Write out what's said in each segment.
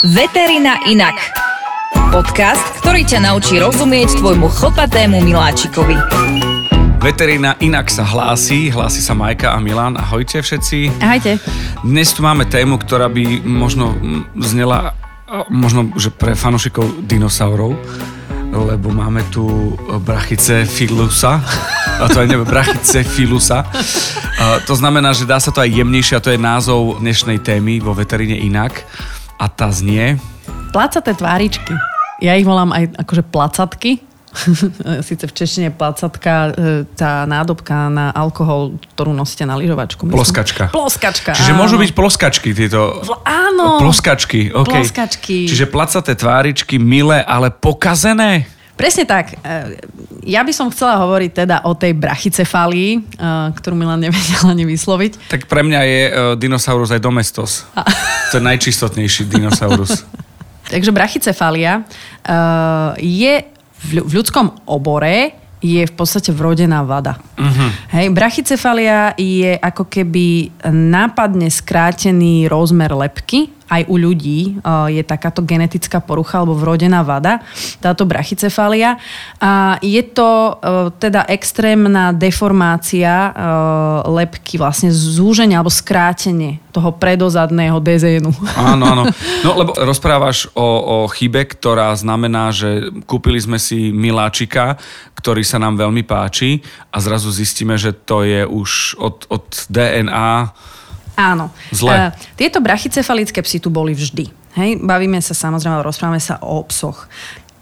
Veterina inak. Podcast, ktorý ťa naučí rozumieť tvojmu chlpatému miláčikovi. Veterina inak sa hlási, hlási sa Majka a Milan. Ahojte všetci. Ahojte. Dnes tu máme tému, ktorá by možno mm, znela možno, že pre fanúšikov dinosaurov, lebo máme tu brachice Filusa, a to aj neviem, brachice Filusa. A to znamená, že dá sa to aj jemnejšie a to je názov dnešnej témy vo veteríne inak. A tá znie... Placaté tváričky. Ja ich volám aj akože placatky, Sice v češtine placatka, e, tá nádobka na alkohol, ktorú nosíte na lyžovačku. Myslím. Ploskačka. Ploskačka, Čiže áno. môžu byť ploskačky tieto... Áno. Ploskačky, OK. Ploskačky. Čiže placaté tváričky, milé, ale pokazené? Presne tak. E, Ja by som chcela hovoriť teda o tej brachycefálii, e, ktorú Milan nevedel ani vysloviť. Tak pre mňa je uh, dinosaurus aj domestos. To je najčistotnejší dinosaurus. Takže brachycefália je v ľudskom obore je v podstate vrodená vada. Uh-huh. Hej, brachycefalia je ako keby nápadne skrátený rozmer lepky. Aj u ľudí uh, je takáto genetická porucha alebo vrodená vada, táto brachycefalia. A je to uh, teda extrémna deformácia uh, lepky, vlastne zúženie alebo skrátenie toho predozadného dezénu. Áno, áno. No lebo rozprávaš o, o chybe, ktorá znamená, že kúpili sme si miláčika, ktorý sa nám veľmi páči a zrazu zistíme, že to je už od, od DNA Áno. Zle. Uh, tieto brachycefalické psy tu boli vždy. Hej, bavíme sa samozrejme, rozprávame sa o psoch.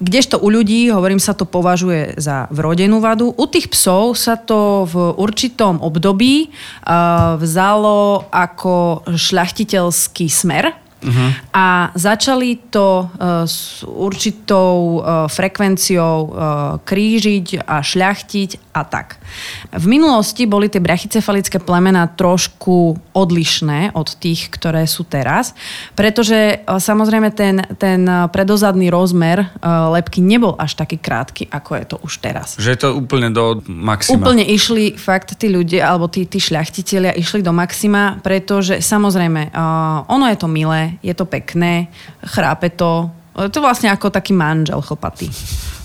Kdežto u ľudí, hovorím sa, to považuje za vrodenú vadu. U tých psov sa to v určitom období uh, vzalo ako šľachtiteľský smer. Uh-huh. A začali to uh, s určitou uh, frekvenciou uh, krížiť a šľachtiť a tak. V minulosti boli tie brachycefalické plemená trošku odlišné od tých, ktoré sú teraz, pretože uh, samozrejme ten, ten uh, predozadný rozmer uh, lepky nebol až taký krátky, ako je to už teraz. Že je to úplne do maxima. Úplne išli fakt tí ľudia, alebo tí, tí šľachtitelia išli do maxima, pretože samozrejme, ono je to milé, je to pekné, chrápe to, to vlastne ako taký manžel chlpatý.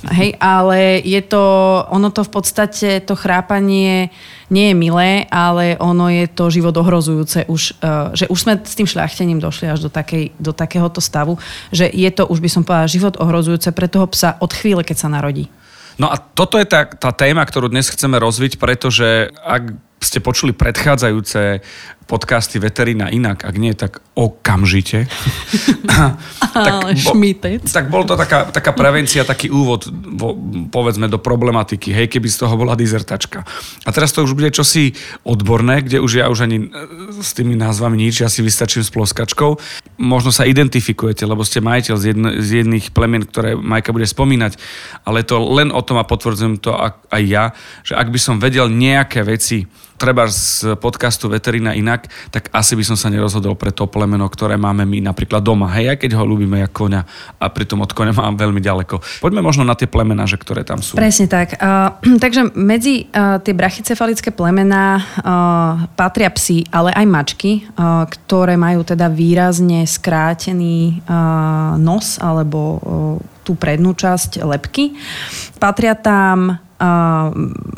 Hej, ale je to, ono to v podstate, to chrápanie nie je milé, ale ono je to život ohrozujúce už, uh, že už sme s tým šľachtením došli až do, takej, do takéhoto stavu, že je to, už by som povedala, život ohrozujúce pre toho psa od chvíle, keď sa narodí. No a toto je tá, tá téma, ktorú dnes chceme rozviť, pretože ak ste počuli predchádzajúce podcasty Veterina inak, ak nie, tak okamžite. Ale šmitec. tak bol to taká, taká prevencia, taký úvod, vo, povedzme, do problematiky, hej, keby z toho bola dizertačka. A teraz to už bude čosi odborné, kde už ja už ani e, s tými názvami nič, ja si vystačím s ploskačkou. Možno sa identifikujete, lebo ste majiteľ z, jedno, z jedných plemien, ktoré Majka bude spomínať, ale to len o tom a potvrdzujem to aj ja, že ak by som vedel nejaké veci, treba z podcastu Veterina inak, tak asi by som sa nerozhodol pre to plemeno, ktoré máme my napríklad doma. Hej, aj keď ho ľúbime jak koňa a pritom od koňa mám veľmi ďaleko. Poďme možno na tie plemená, že ktoré tam sú. Presne tak. Uh, takže medzi uh, tie brachycefalické plemená uh, patria psi, ale aj mačky, uh, ktoré majú teda výrazne skrátený uh, nos alebo uh, tú prednú časť lepky. Patria tam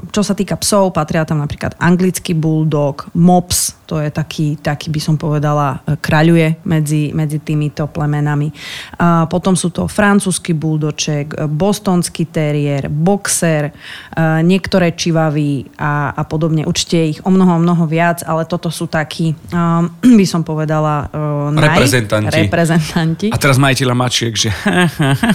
čo sa týka psov, patria tam napríklad anglický bulldog, mops, to je taký, taký by som povedala, kraľuje medzi, medzi týmito plemenami. Uh, potom sú to francúzsky buldoček, bostonský terrier, boxer, uh, niektoré čivavy a, a podobne. Určite ich o mnoho, mnoho viac, ale toto sú takí, uh, by som povedala, uh, naj- Reprezentanti. reprezentanti. A teraz majiteľa mačiek, že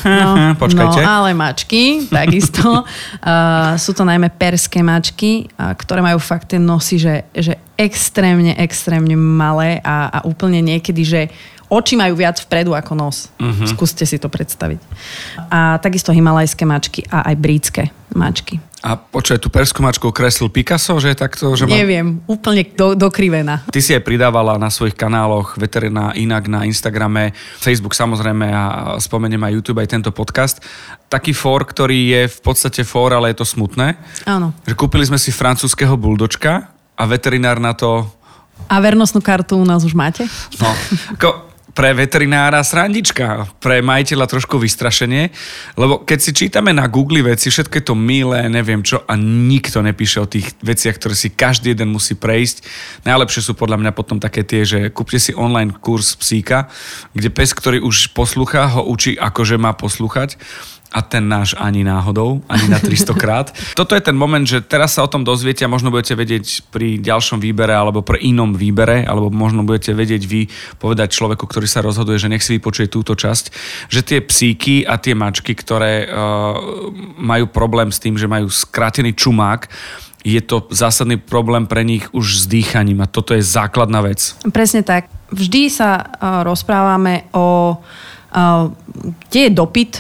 No, počkajte. No, ale mačky, takisto. uh, sú to najmä perské mačky, ktoré majú fakt tie nosy, že, že extrémne, extrémne malé a, a úplne niekedy, že oči majú viac vpredu ako nos. Uh-huh. Skúste si to predstaviť. A takisto himalajské mačky a aj britské mačky. A počuj, tú perskú mačku kreslil Picasso, že je takto, že má... Neviem, úplne do, dokrivená. Ty si aj pridávala na svojich kanáloch Veterina inak na Instagrame, Facebook samozrejme a spomeniem aj YouTube aj tento podcast. Taký for, ktorý je v podstate for, ale je to smutné. Áno. Že kúpili sme si francúzského buldočka a veterinár na to... A vernostnú kartu u nás už máte? No, ako, pre veterinára srandička, pre majiteľa trošku vystrašenie, lebo keď si čítame na Google veci, všetko to milé, neviem čo, a nikto nepíše o tých veciach, ktoré si každý jeden musí prejsť. Najlepšie sú podľa mňa potom také tie, že kúpte si online kurz psíka, kde pes, ktorý už poslúcha, ho učí, akože má poslúchať a ten náš ani náhodou, ani na 300 krát. Toto je ten moment, že teraz sa o tom dozviete a možno budete vedieť pri ďalšom výbere alebo pri inom výbere, alebo možno budete vedieť vy povedať človeku, ktorý sa rozhoduje, že nech si vypočuje túto časť, že tie psíky a tie mačky, ktoré uh, majú problém s tým, že majú skrátený čumák, je to zásadný problém pre nich už s dýchaním a toto je základná vec. Presne tak. Vždy sa uh, rozprávame o uh, kde je dopyt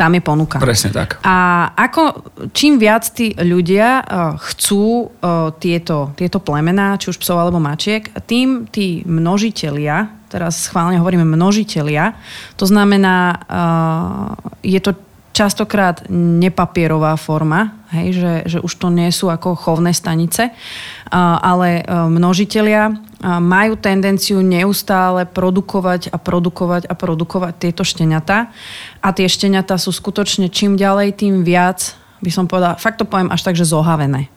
tam je ponuka. Presne tak. A ako, čím viac tí ľudia uh, chcú uh, tieto, tieto plemená, či už psov alebo mačiek, tým tí množitelia, teraz schválne hovoríme množitelia, to znamená, uh, je to častokrát nepapierová forma, hej, že, že už to nie sú ako chovné stanice, ale množitelia majú tendenciu neustále produkovať a produkovať a produkovať tieto šteniatá a tie šteniatá sú skutočne čím ďalej, tým viac, by som povedala, fakt to poviem až tak, že zohavené.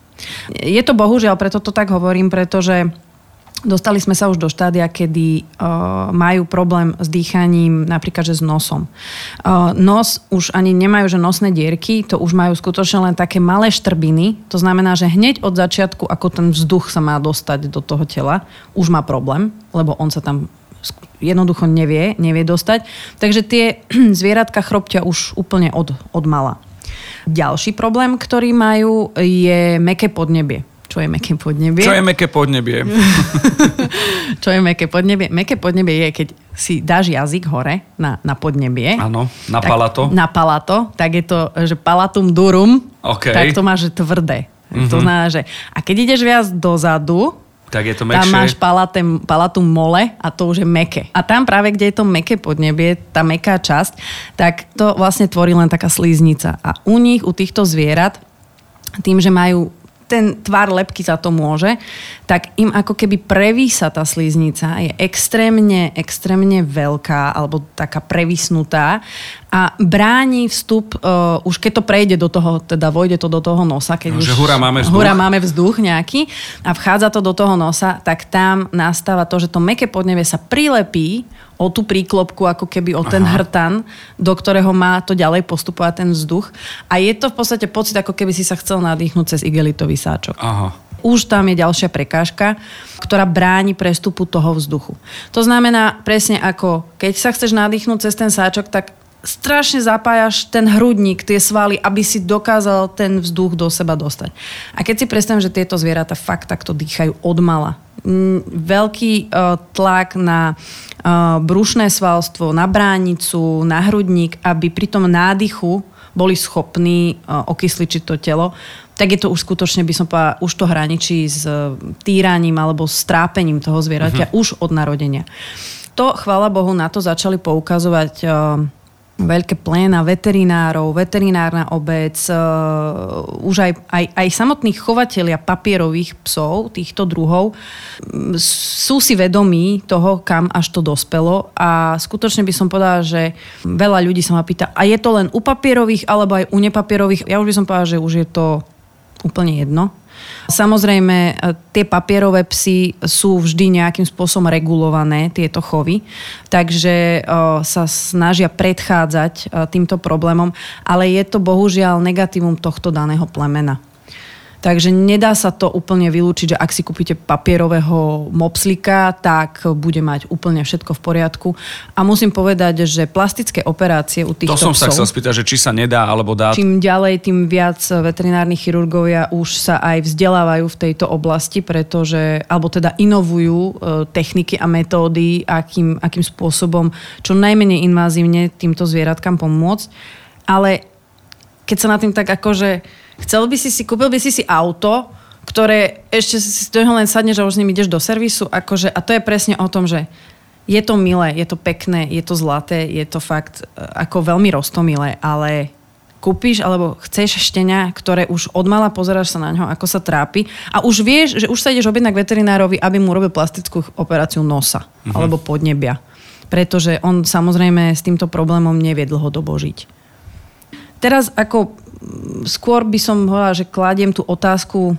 Je to bohužiaľ, preto to tak hovorím, pretože Dostali sme sa už do štádia, kedy uh, majú problém s dýchaním, napríklad, že s nosom. Uh, nos už ani nemajú, že nosné dierky, to už majú skutočne len také malé štrbiny. To znamená, že hneď od začiatku, ako ten vzduch sa má dostať do toho tela, už má problém, lebo on sa tam jednoducho nevie, nevie dostať. Takže tie zvieratka chroptia už úplne od, od mala. Ďalší problém, ktorý majú, je meké podnebie. Čo je meké podnebie? Čo je meké podnebie? Čo je meké podnebie? Meké podnebie je, keď si dáš jazyk hore na, na podnebie. Áno, na palato. Na palato, tak je to, že palatum durum, okay. tak to máš že tvrdé. Mm-hmm. To znamená, že a keď ideš viac dozadu, tak je to mekšie. Tam máš palatem, palatum mole a to už je meké. A tam práve, kde je to meké podnebie, tá meká časť, tak to vlastne tvorí len taká slíznica. A u nich, u týchto zvierat, tým, že majú ten tvar lepky za to môže, tak im ako keby prevísa tá sliznica, je extrémne, extrémne veľká alebo taká previsnutá a bráni vstup, uh, už keď to prejde do toho, teda vojde to do toho nosa, keď no, už že hura máme vzduch. hura máme vzduch nejaký a vchádza to do toho nosa, tak tam nastáva to, že to meké podnebie sa prilepí o tú príklopku, ako keby o ten Aha. hrtan, do ktorého má to ďalej postupovať ten vzduch. A je to v podstate pocit, ako keby si sa chcel nadýchnuť cez igelitový sáčok. Aha. Už tam je ďalšia prekážka, ktorá bráni prestupu toho vzduchu. To znamená presne ako, keď sa chceš nadýchnuť cez ten sáčok, tak strašne zapájaš ten hrudník, tie svaly, aby si dokázal ten vzduch do seba dostať. A keď si predstavím, že tieto zvieratá fakt takto dýchajú od mala, veľký uh, tlak na brušné svalstvo, na bránicu, na hrudník, aby pri tom nádychu boli schopní uh, okysličiť to telo, tak je to už skutočne, by som povedala, už to hraničí s týraním alebo s trápením toho zvieraťa uh-huh. už od narodenia. To, chvála Bohu, na to začali poukazovať veľké pléna veterinárov, veterinárna obec, uh, už aj, aj, aj samotných chovatelia papierových psov, týchto druhov, sú si vedomí toho, kam až to dospelo a skutočne by som povedala, že veľa ľudí sa ma pýta, a je to len u papierových alebo aj u nepapierových? Ja už by som povedala, že už je to úplne jedno Samozrejme, e, tie papierové psy sú vždy nejakým spôsobom regulované, tieto chovy, takže e, sa snažia predchádzať e, týmto problémom, ale je to bohužiaľ negatívum tohto daného plemena. Takže nedá sa to úplne vylúčiť, že ak si kúpite papierového mopslika, tak bude mať úplne všetko v poriadku. A musím povedať, že plastické operácie u týchto To som psov, sa chcel spýtať, že či sa nedá alebo dá. Čím ďalej, tým viac veterinárni chirurgovia už sa aj vzdelávajú v tejto oblasti, pretože, alebo teda inovujú e, techniky a metódy, akým, akým spôsobom čo najmenej invazívne týmto zvieratkám pomôcť. Ale keď sa na tým tak akože Chcel by si si, kúpil by si si auto, ktoré ešte si do len sadneš a už s ním ideš do servisu. Akože, a to je presne o tom, že je to milé, je to pekné, je to zlaté, je to fakt e, ako veľmi rostomilé, ale kúpiš alebo chceš štenia, ktoré už odmala pozeráš sa na ňo, ako sa trápi a už vieš, že už sa ideš objednať k veterinárovi, aby mu robil plastickú operáciu nosa mm-hmm. alebo podnebia pretože on samozrejme s týmto problémom nevie dlhodobo žiť. Teraz ako skôr by som hovorila, že kladiem tú otázku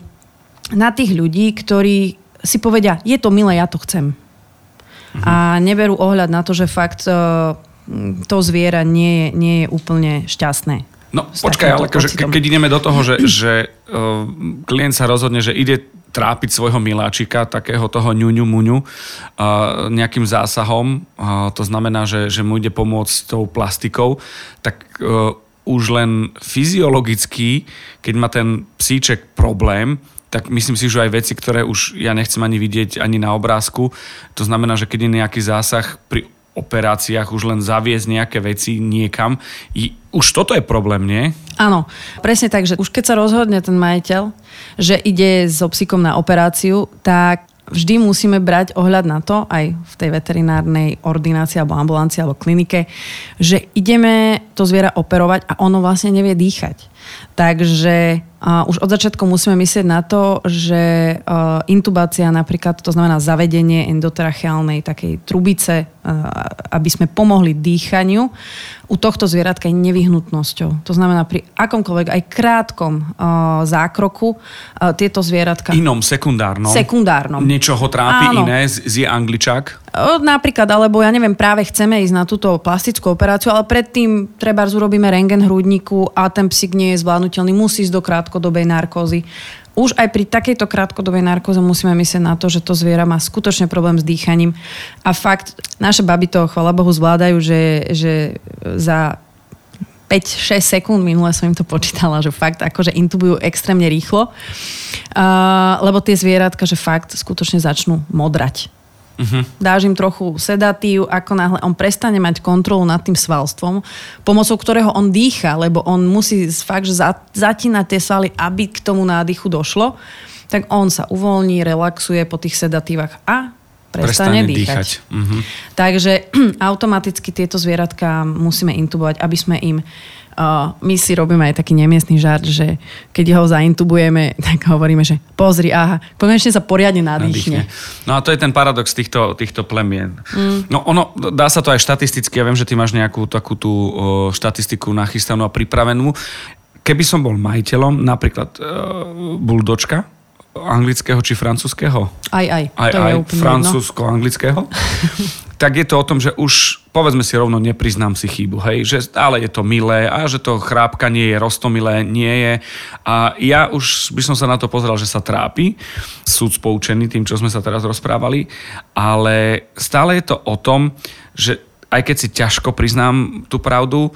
na tých ľudí, ktorí si povedia, je to milé, ja to chcem. Mhm. A neberú ohľad na to, že fakt e, to zviera nie je, nie je úplne šťastné. No počkaj, ale ke, keď ideme do toho, že, že uh, klient sa rozhodne, že ide trápiť svojho miláčika, takého toho ňuňu muňu, uh, nejakým zásahom, uh, to znamená, že, že mu ide pomôcť tou plastikou, tak uh, už len fyziologicky, keď má ten psíček problém, tak myslím si, že aj veci, ktoré už ja nechcem ani vidieť ani na obrázku. To znamená, že keď je nejaký zásah pri operáciách už len zaviesť nejaké veci niekam. Už toto je problém, nie? Áno, presne tak, že už keď sa rozhodne ten majiteľ, že ide so psíkom na operáciu, tak vždy musíme brať ohľad na to, aj v tej veterinárnej ordinácii alebo ambulancii alebo klinike, že ideme to zviera operovať a ono vlastne nevie dýchať. Takže uh, už od začiatku musíme myslieť na to, že uh, intubácia napríklad, to znamená zavedenie endotracheálnej takej trubice, uh, aby sme pomohli dýchaniu, u tohto zvieratka je nevyhnutnosťou. To znamená, pri akomkoľvek aj krátkom uh, zákroku uh, tieto zvieratka... Inom, sekundárnom. Sekundárnom. Niečo ho trápi Áno. iné, zje angličák? Napríklad, alebo ja neviem, práve chceme ísť na túto plastickú operáciu, ale predtým treba urobíme rengen hrudníku a ten psík nie je zvládnutelný, musí ísť do krátkodobej narkózy už aj pri takejto krátkodobej narkóze musíme myslieť na to, že to zviera má skutočne problém s dýchaním. A fakt, naše baby to, chvala Bohu, zvládajú, že, že za 5-6 sekúnd, minule som im to počítala, že fakt akože intubujú extrémne rýchlo, uh, lebo tie zvieratka, že fakt skutočne začnú modrať. Uh-huh. Dáš im trochu sedatív, ako náhle on prestane mať kontrolu nad tým svalstvom, pomocou ktorého on dýcha, lebo on musí fakt že zatínať tie svaly, aby k tomu nádychu došlo, tak on sa uvoľní, relaxuje po tých sedatívach a prestane, prestane dýchať. dýchať. Uh-huh. Takže automaticky tieto zvieratka musíme intubovať, aby sme im my si robíme aj taký nemiestný žart, že keď ho zaintubujeme, tak hovoríme, že pozri, aha, konečne sa poriadne nadýchne. No a to je ten paradox týchto, týchto plemien. Mm. No ono, dá sa to aj štatisticky, ja viem, že ty máš nejakú takú tú štatistiku nachystanú a pripravenú. Keby som bol majiteľom napríklad uh, buldočka, anglického či francúzského? Aj, aj. Aj, to aj, je francúzsko-anglického. tak je to o tom, že už povedzme si rovno, nepriznám si chybu, hej, že stále je to milé a že to chrápka nie je, rostomilé nie je. A ja už by som sa na to pozrel, že sa trápi, súd spoučený tým, čo sme sa teraz rozprávali, ale stále je to o tom, že aj keď si ťažko priznám tú pravdu,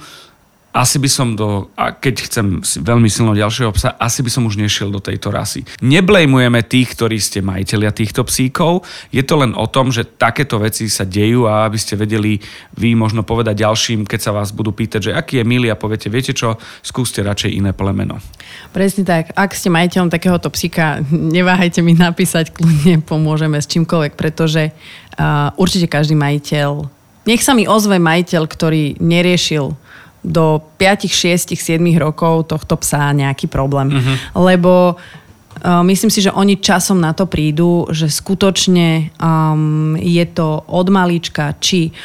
asi by som do, a keď chcem veľmi silno ďalšieho psa, asi by som už nešiel do tejto rasy. Neblejmujeme tých, ktorí ste majiteľia týchto psíkov, je to len o tom, že takéto veci sa dejú a aby ste vedeli vy možno povedať ďalším, keď sa vás budú pýtať, že aký je milý a poviete, viete čo, skúste radšej iné plemeno. Presne tak. Ak ste majiteľom takéhoto psíka, neváhajte mi napísať, kľudne pomôžeme s čímkoľvek, pretože uh, určite každý majiteľ, nech sa mi ozve majiteľ, ktorý neriešil do 5, 6, 7 rokov tohto psa nejaký problém. Uh-huh. Lebo uh, myslím si, že oni časom na to prídu, že skutočne um, je to od malička, či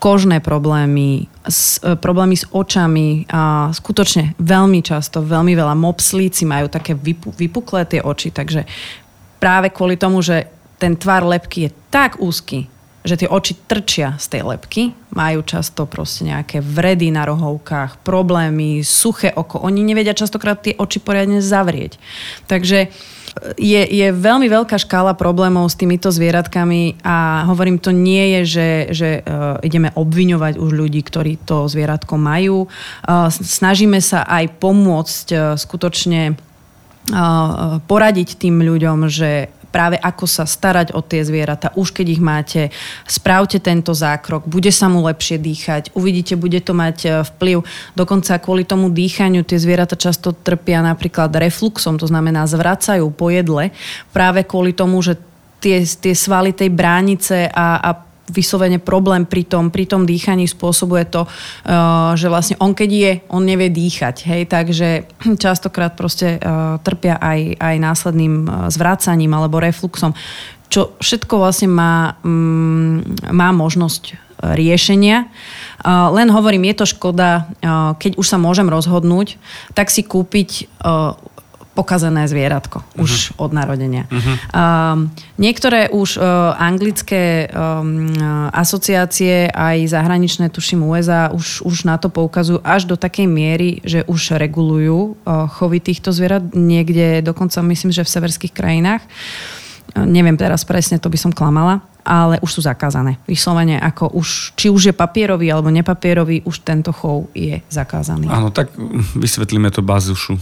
kožné problémy, s, uh, problémy s očami a skutočne veľmi často, veľmi veľa mopslíci majú také vypu, vypuklé tie oči, takže práve kvôli tomu, že ten tvar lepky je tak úzky, že tie oči trčia z tej lepky, majú často proste nejaké vredy na rohovkách, problémy, suché oko. Oni nevedia častokrát tie oči poriadne zavrieť. Takže e, je, je veľmi veľká škála problémov s týmito zvieratkami a hovorím, to nie je, že, že uh, ideme obviňovať už ľudí, ktorí to zvieratko majú. Uh, snažíme sa aj pomôcť uh, skutočne poradiť tým ľuďom, že práve ako sa starať o tie zvieratá. Už keď ich máte, správte tento zákrok, bude sa mu lepšie dýchať, uvidíte, bude to mať e, vplyv. Dokonca kvôli tomu dýchaniu tie zvieratá často trpia napríklad refluxom, to znamená zvracajú po jedle, práve kvôli tomu, že tie, tie svaly tej bránice a, a vyslovene problém pri tom, pri tom dýchaní spôsobuje to, uh, že vlastne on keď je, on nevie dýchať. Hej? Takže častokrát proste uh, trpia aj, aj následným uh, zvrácaním alebo refluxom čo všetko vlastne má, mm, má možnosť riešenia. Len hovorím, je to škoda, keď už sa môžem rozhodnúť, tak si kúpiť pokazené zvieratko uh-huh. už od narodenia. Uh-huh. Um, niektoré už uh, anglické um, asociácie, aj zahraničné, tuším USA, už, už na to poukazujú až do takej miery, že už regulujú uh, chovy týchto zvierat. Niekde dokonca myslím, že v severských krajinách. Uh, neviem teraz presne, to by som klamala ale už sú zakázané. Vyslovene ako už, či už je papierový alebo nepapierový, už tento chov je zakázaný. Áno, tak vysvetlíme to bazušu.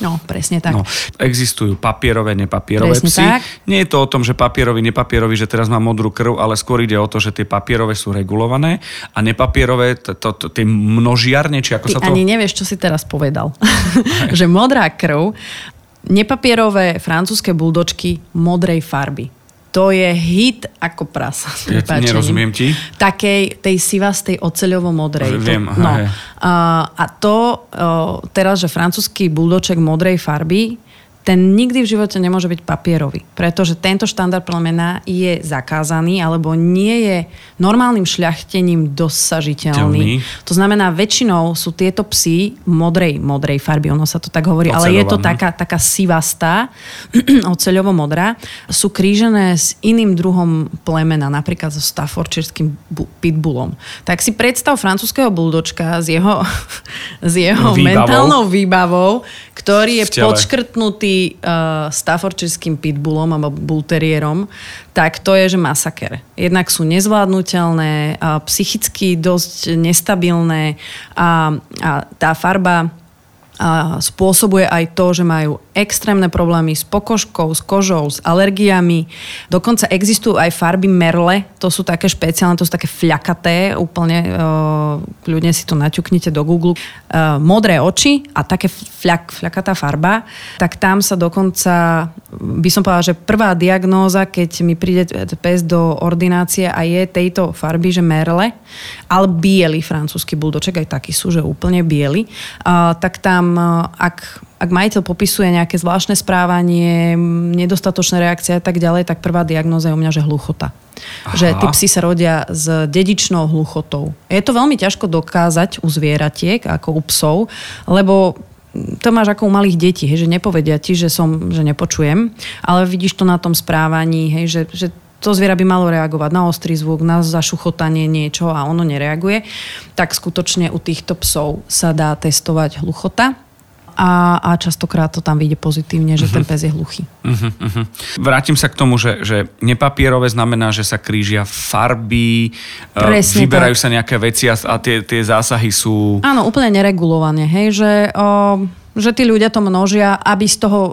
No, presne tak. No, existujú papierové, nepapierové presne psy. Tak. Nie je to o tom, že papierový, nepapierový, že teraz má modrú krv, ale skôr ide o to, že tie papierové sú regulované a nepapierové, to, to, to, tie množiarne, či ako Ty sa to... ani nevieš, čo si teraz povedal. že modrá krv, nepapierové francúzske buldočky modrej farby to je hit ako prasa. Ja nerozumiem ti. Takej, tej sivastej oceľovo-modrej. Viem, to, no. a, a to teraz, že francúzsky buldoček modrej farby ten nikdy v živote nemôže byť papierový, pretože tento štandard plemena je zakázaný alebo nie je normálnym šľachtením dosažiteľný. Telný. To znamená, väčšinou sú tieto psy modrej, modrej farby, ono sa to tak hovorí, Oceľová, ale je to taká, taká sivastá, oceľovo-modrá, sú krížené s iným druhom plemena, napríklad so staffordshireským pitbullom. Tak si predstav francúzského buldočka s jeho, s jeho výbavou. mentálnou výbavou, ktorý je podškrtnutý uh, Staffordshireským pitbullom alebo bullterierom, tak to je, že masaker. Jednak sú nezvládnutelné, uh, psychicky dosť nestabilné a, a tá farba a spôsobuje aj to, že majú extrémne problémy s pokožkou, s kožou, s alergiami. Dokonca existujú aj farby merle, to sú také špeciálne, to sú také fľakaté, úplne, uh, ľudia si to naťuknite do Google. Uh, modré oči a také fľak, fľakatá farba, tak tam sa dokonca, by som povedala, že prvá diagnóza, keď mi príde pes do ordinácie a je tejto farby, že merle, ale biely francúzsky buldoček, aj takí sú, že úplne biely, tak tam tam, ak, ak majiteľ popisuje nejaké zvláštne správanie, nedostatočné reakcie a tak ďalej, tak prvá diagnoza je u mňa, že hluchota. Aha. Že tí psi sa rodia s dedičnou hluchotou. Je to veľmi ťažko dokázať u zvieratiek, ako u psov, lebo to máš ako u malých detí, hej, že nepovedia ti, že som, že nepočujem, ale vidíš to na tom správaní, hej, že, že to zviera by malo reagovať na ostrý zvuk, na zašuchotanie niečo a ono nereaguje, tak skutočne u týchto psov sa dá testovať hluchota a, a častokrát to tam vyjde pozitívne, že uh-huh. ten mhm. pes je hluchý. Uh-huh, uh-huh. Vrátim sa k tomu, že, že nepapierové znamená, že sa krížia farby, e, Presne vyberajú tak. sa nejaké veci a, a tie, tie zásahy sú... Áno, úplne neregulované, hej, že... O že tí ľudia to množia, aby z toho e,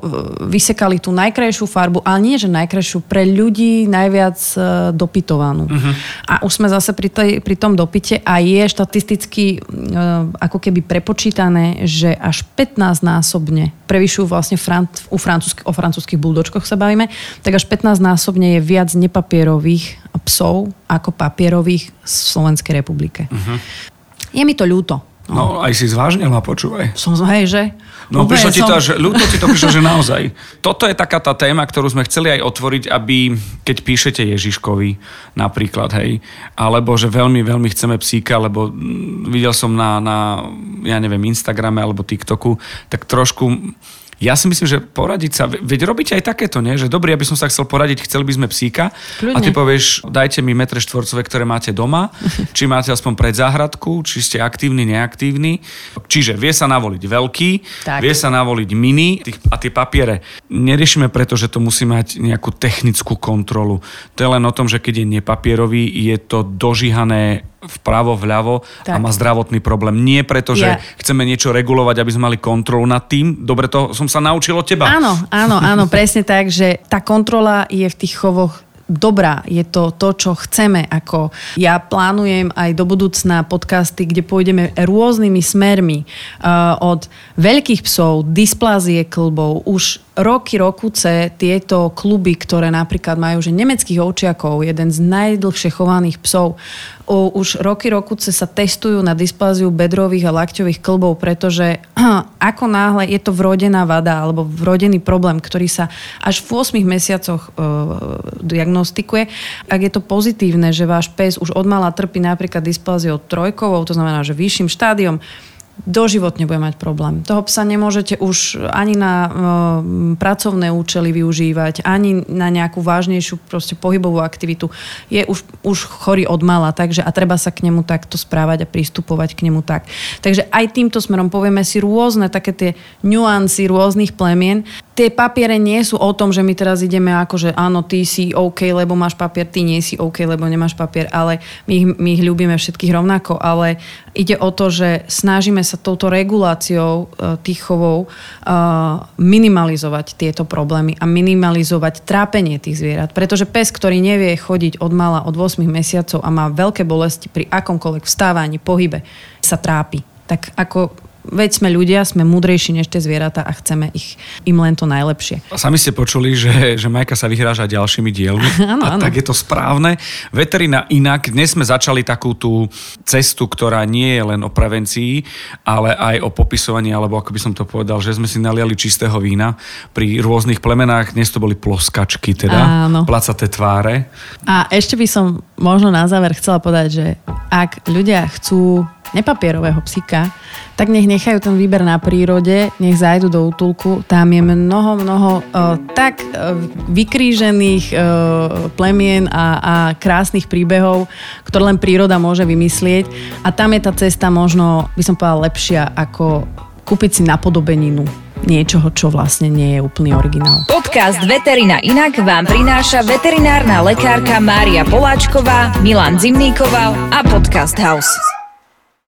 vysekali tú najkrajšiu farbu, ale nie, že najkrajšiu, pre ľudí najviac e, dopytovanú. Uh-huh. A už sme zase pri, tej, pri tom dopite a je štatisticky uh, ako keby prepočítané, že až 15 násobne prevyšujú vlastne fran- u francúzsk- o francúzských buldočkoch sa bavíme, tak až 15 násobne je viac nepapierových psov ako papierových v Slovenskej republike. Uh-huh. Je mi to ľúto. No, no aj si zvážnila, počúvaj. Som, hej, že? No prišlo ti to, že, ľúto ti to prišlo, že naozaj. Toto je taká tá téma, ktorú sme chceli aj otvoriť, aby keď píšete Ježiškovi napríklad, hej, alebo že veľmi, veľmi chceme psíka, lebo videl som na, na ja neviem, Instagrame alebo TikToku, tak trošku ja si myslím, že poradiť sa, veď robíte aj takéto, nie? že dobrý, aby som sa chcel poradiť, chceli by sme psíka Kľudne. a ty povieš, dajte mi metre štvorcové, ktoré máte doma, či máte aspoň pred záhradku, či ste aktívni, neaktívni. Čiže vie sa navoliť veľký, tak. vie sa navoliť mini a tie papiere neriešime preto, že to musí mať nejakú technickú kontrolu. To je len o tom, že keď je nepapierový, je to dožíhané vpravo, vľavo tak. a má zdravotný problém. Nie preto, že ja. chceme niečo regulovať, aby sme mali kontrolu nad tým. Dobre, to som sa naučil od teba. Áno, áno, áno, presne tak, že tá kontrola je v tých chovoch dobrá, je to to, čo chceme. Ako ja plánujem aj do budúcna podcasty, kde pôjdeme rôznymi smermi. Uh, od veľkých psov, dysplázie klbov, už roky, rokuce tieto kluby, ktoré napríklad majú že nemeckých ovčiakov, jeden z najdlhšie chovaných psov, o, už roky, rokuce sa testujú na dyspláziu bedrových a lakťových klbov, pretože ako náhle je to vrodená vada alebo vrodený problém, ktorý sa až v 8 mesiacoch e, diagnostikuje, ak je to pozitívne, že váš pes už odmala trpí napríklad dyspláziou trojkovou, to znamená, že vyšším štádiom, doživotne bude mať problém. Toho psa nemôžete už ani na e, pracovné účely využívať, ani na nejakú vážnejšiu proste pohybovú aktivitu. Je už, už chorý od mala, takže a treba sa k nemu takto správať a pristupovať k nemu tak. Takže aj týmto smerom povieme si rôzne také tie nuancy rôznych plemien tie papiere nie sú o tom, že my teraz ideme ako, že áno, ty si OK, lebo máš papier, ty nie si OK, lebo nemáš papier, ale my ich, my ich ľúbime všetkých rovnako, ale ide o to, že snažíme sa touto reguláciou uh, tých chovov uh, minimalizovať tieto problémy a minimalizovať trápenie tých zvierat. Pretože pes, ktorý nevie chodiť od mala od 8 mesiacov a má veľké bolesti pri akomkoľvek vstávaní, pohybe, sa trápi. Tak ako veď sme ľudia, sme múdrejší než tie zvieratá a chceme ich, im len to najlepšie. Sami ste počuli, že, že Majka sa vyhráža ďalšími dielmi. ano, a ano. tak je to správne. Veterina inak, dnes sme začali takú tú cestu, ktorá nie je len o prevencii, ale aj o popisovaní, alebo ako by som to povedal, že sme si naliali čistého vína pri rôznych plemenách. Dnes to boli ploskačky, teda Áno. placaté tváre. A ešte by som možno na záver chcela povedať, že ak ľudia chcú nepapierového psíka, tak nech nechajú ten výber na prírode, nech zajdu do útulku. Tam je mnoho, mnoho uh, tak uh, vykrížených uh, plemien a, a krásnych príbehov, ktoré len príroda môže vymyslieť. A tam je tá cesta možno, by som povedala, lepšia ako kúpiť si napodobeninu niečoho, čo vlastne nie je úplný originál. Podcast Veterina Inak vám prináša veterinárna lekárka Mária Poláčková, Milan Zimníkoval a Podcast House.